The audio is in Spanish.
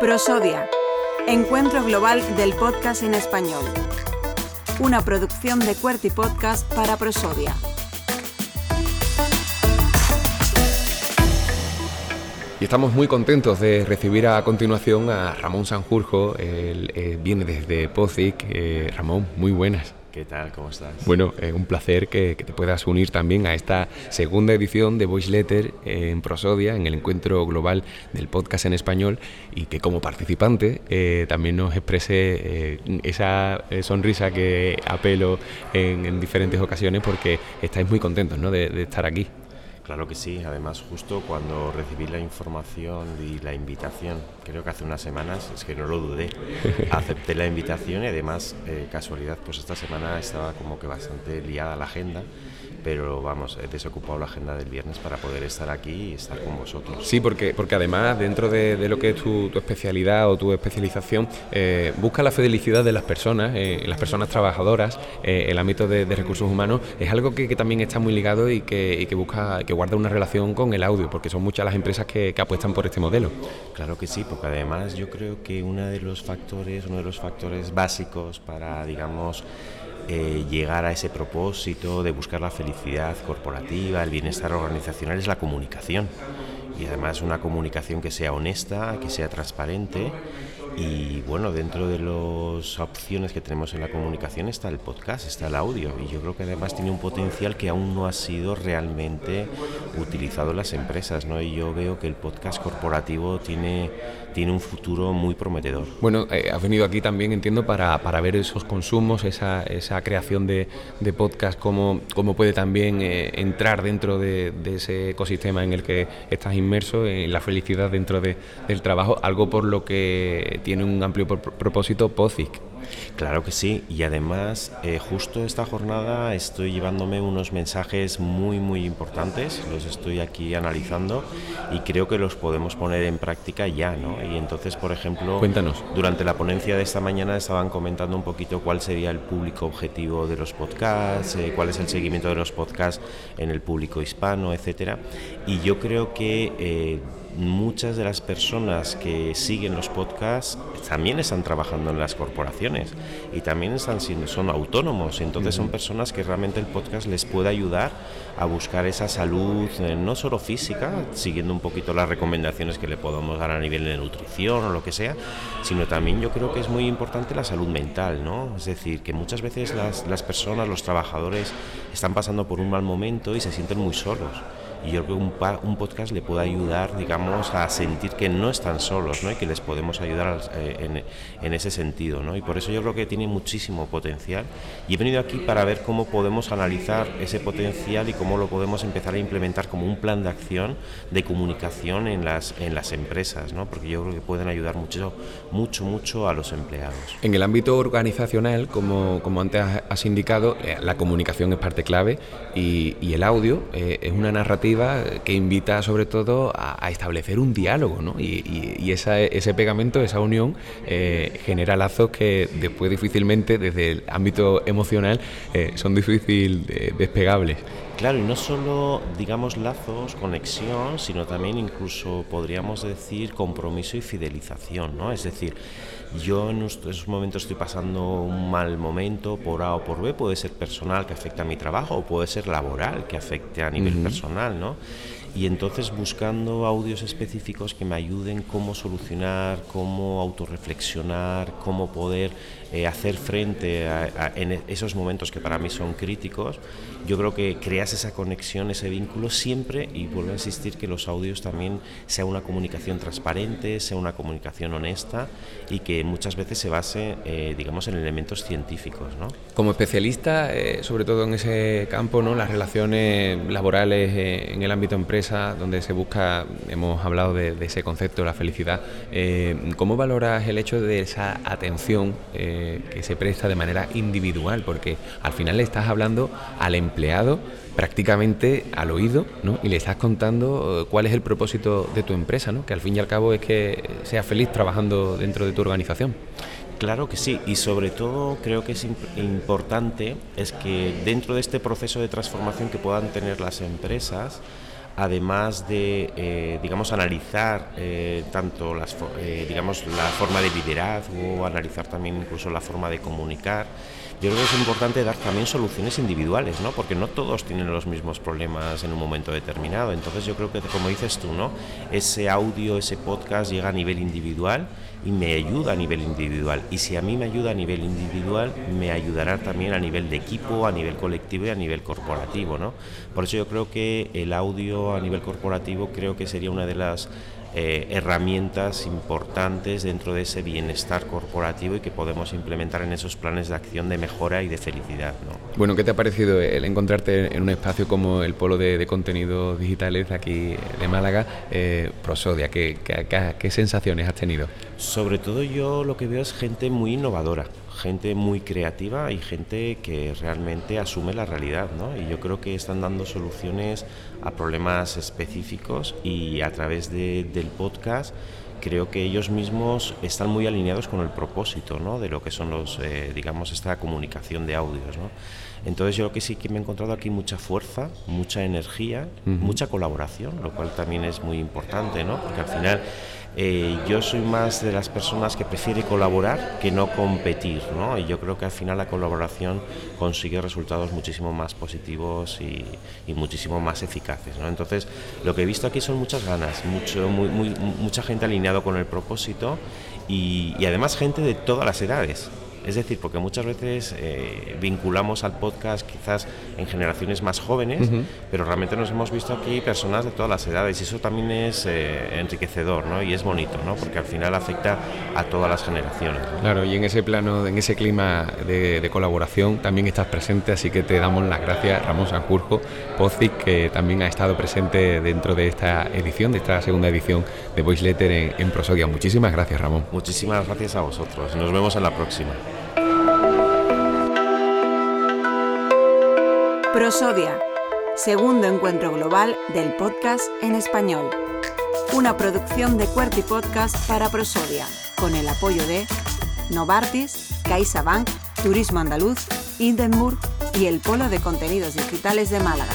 Prosodia, Encuentro Global del Podcast en Español. Una producción de Cuerty Podcast para Prosodia. Y estamos muy contentos de recibir a continuación a Ramón Sanjurjo, él eh, viene desde POCIC. Eh, Ramón, muy buenas. ¿Qué tal? ¿Cómo estás? Bueno, es un placer que, te puedas unir también a esta segunda edición de Voice Letter en Prosodia, en el encuentro global del podcast en español, y que como participante eh, también nos exprese eh, esa eh, sonrisa que apelo en, diferentes ocasiones porque estáis muy contentos ¿no? de estar aquí. Claro que sí, además justo cuando recibí la información y la invitación, creo que hace unas semanas, es que no lo dudé, acepté la invitación y además, eh, casualidad, pues esta semana estaba como que bastante liada la agenda pero vamos, he desocupado la agenda del viernes para poder estar aquí y estar con vosotros. Sí, porque, porque además dentro de, lo que es tu, especialidad o tu especialización, eh, busca la felicidad de las personas, eh, las personas trabajadoras, eh, el ámbito de, recursos humanos, es algo que, también está muy ligado y que, y que busca, que guarda una relación con el audio, porque son muchas las empresas que, que apuestan por este modelo. Claro que sí, porque además yo creo que uno de los factores, uno de los factores básicos para, digamos, eh, llegar a ese propósito de buscar la felicidad corporativa, el bienestar organizacional es la comunicación. Y además una comunicación que sea honesta, que sea transparente y bueno, dentro de las opciones que tenemos en la comunicación está el podcast, está el audio. Y yo creo que además tiene un potencial que aún no ha sido realmente utilizado en las empresas. ¿no? Y yo veo que el podcast corporativo tiene, tiene un futuro muy prometedor. Bueno, eh, has venido aquí también, entiendo, para, para ver esos consumos, esa, esa creación de, de podcast, cómo, cómo puede también eh, entrar dentro de, de, ese ecosistema en el que estás inmerso, en la felicidad dentro de, del trabajo, algo por lo que tiene un amplio propósito POCIC. Claro que sí, y además eh, justo esta jornada estoy llevándome unos mensajes muy muy importantes, los estoy aquí analizando y creo que los podemos poner en práctica ya, ¿no? Y entonces, por ejemplo, Cuéntanos. durante la ponencia de esta mañana estaban comentando un poquito cuál sería el público objetivo de los podcasts, eh, cuál es el seguimiento de los podcasts en el público hispano, etcétera, y yo creo que eh, muchas de las personas que siguen los podcasts también están trabajando en las corporaciones y también están siendo, son autónomos, entonces son personas que realmente el podcast les puede ayudar a buscar esa salud, eh, no solo física, siguiendo un poquito las recomendaciones que le podemos dar a nivel de nutrición o lo que sea, sino también yo creo que es muy importante la salud mental, ¿no? Es decir, que muchas veces las, las personas, los trabajadores, están pasando por un mal momento y se sienten muy solos y yo creo que un, un, podcast le puede ayudar, digamos, a sentir que no están solos, ¿no? Y que les podemos ayudar eh, en, en, ese sentido, ¿no? Y por eso yo creo que tiene muchísimo potencial. Y he venido aquí para ver cómo podemos analizar ese potencial y cómo lo podemos empezar a implementar como un plan de acción de comunicación en las, en las empresas, ¿no? Porque yo creo que pueden ayudar mucho, mucho, mucho a los empleados. En el ámbito organizacional, como, como antes has indicado, eh, la comunicación es parte clave y, y el audio eh, es una narrativa que invita sobre todo a, establecer un diálogo, ¿no? Y, ese pegamento, esa unión, eh, genera lazos que después difícilmente, desde el ámbito emocional, eh, son difícil despegables. Claro, y no solo, digamos, lazos, conexión, sino también incluso podríamos decir compromiso y fidelización, ¿no? Es decir, yo en esos momentos estoy pasando un mal momento por A o por B, puede ser personal que afecta a mi trabajo o puede ser laboral que afecte a nivel personal, ¿no? Y entonces buscando audios específicos que me ayuden cómo solucionar, cómo autorreflexionar, cómo poder eh, hacer frente a, en esos momentos que para mí son críticos, yo creo que creas esa conexión, ese vínculo siempre y vuelvo a insistir que los audios también sea una comunicación transparente, sea una comunicación honesta y que muchas veces se base, eh, digamos, en elementos científicos. ¿no? Como especialista, eh, sobre todo en ese campo, ¿no? las relaciones laborales en el ámbito empresa, donde se busca, hemos hablado de, ese concepto, de la felicidad, eh, ¿cómo valoras el hecho de esa atención eh, que se presta de manera individual? Porque al final le estás hablando al empleado prácticamente al oído ¿no? y le estás contando eh, cuál es el propósito de tu empresa, ¿no? que al fin y al cabo es que seas feliz trabajando dentro de tu organización. Claro que sí, y sobre todo creo que es importante es que dentro de este proceso de transformación que puedan tener las empresas, además de, eh, digamos, analizar eh, tanto las, eh, digamos, la forma de liderazgo, analizar también incluso la forma de comunicar, yo creo que es importante dar también soluciones individuales, ¿no? Porque no todos tienen los mismos problemas en un momento determinado. Entonces yo creo que, como dices tú, ¿no? Ese audio, ese podcast llega a nivel individual y me ayuda a nivel individual. Y si a mí me ayuda a nivel individual, me ayudará también a nivel de equipo, a nivel colectivo y a nivel corporativo, ¿no? Por eso yo creo que el audio a nivel corporativo creo que sería una de las eh, herramientas importantes dentro de ese bienestar corporativo y que podemos implementar en esos planes de acción de mejora y de felicidad. ¿no? Bueno, ¿qué te ha parecido el encontrarte en un espacio como el Polo de, Contenidos Digitales aquí de Málaga, eh, Prosodia? ¿qué, qué sensaciones has tenido? Sobre todo yo lo que veo es gente muy innovadora gente muy creativa y gente que realmente asume la realidad, ¿no? Y yo creo que están dando soluciones a problemas específicos y a través del podcast creo que ellos mismos están muy alineados con el propósito ¿no? de lo que son los, eh, digamos, esta comunicación de audios. ¿no? Entonces yo creo que sí que me he encontrado aquí mucha fuerza, mucha energía, mucha colaboración, lo cual también es muy importante, ¿no? porque al final eh, yo soy más de las personas que prefiere colaborar que no competir, ¿no? Y yo creo que al final la colaboración consigue resultados muchísimo más positivos y, muchísimo más eficaces, ¿no? Entonces, lo que he visto aquí son muchas ganas, mucho, mucha gente alineado con el propósito y además gente de todas las edades. Es decir, porque muchas veces eh, vinculamos al podcast quizás en generaciones más jóvenes, pero realmente nos hemos visto aquí personas de todas las edades y eso también es eh, enriquecedor ¿no? y es bonito, ¿no? porque al final afecta a todas las generaciones. Claro, y en ese plano, en ese clima de, colaboración también estás presente, así que te damos las gracias, Ramón Sanjurjo, Pozic, que también ha estado presente dentro de esta edición, de esta segunda edición de Voice Letter en, en Prosodia. Muchísimas gracias, Ramón. Muchísimas gracias a vosotros. Nos vemos en la próxima. Prosodia, segundo encuentro global del podcast en español. Una producción de Cuerti Podcast para Prosodia, con el apoyo de Novartis, CaixaBank, Turismo Andaluz, Hindenburg y el Polo de Contenidos Digitales de Málaga.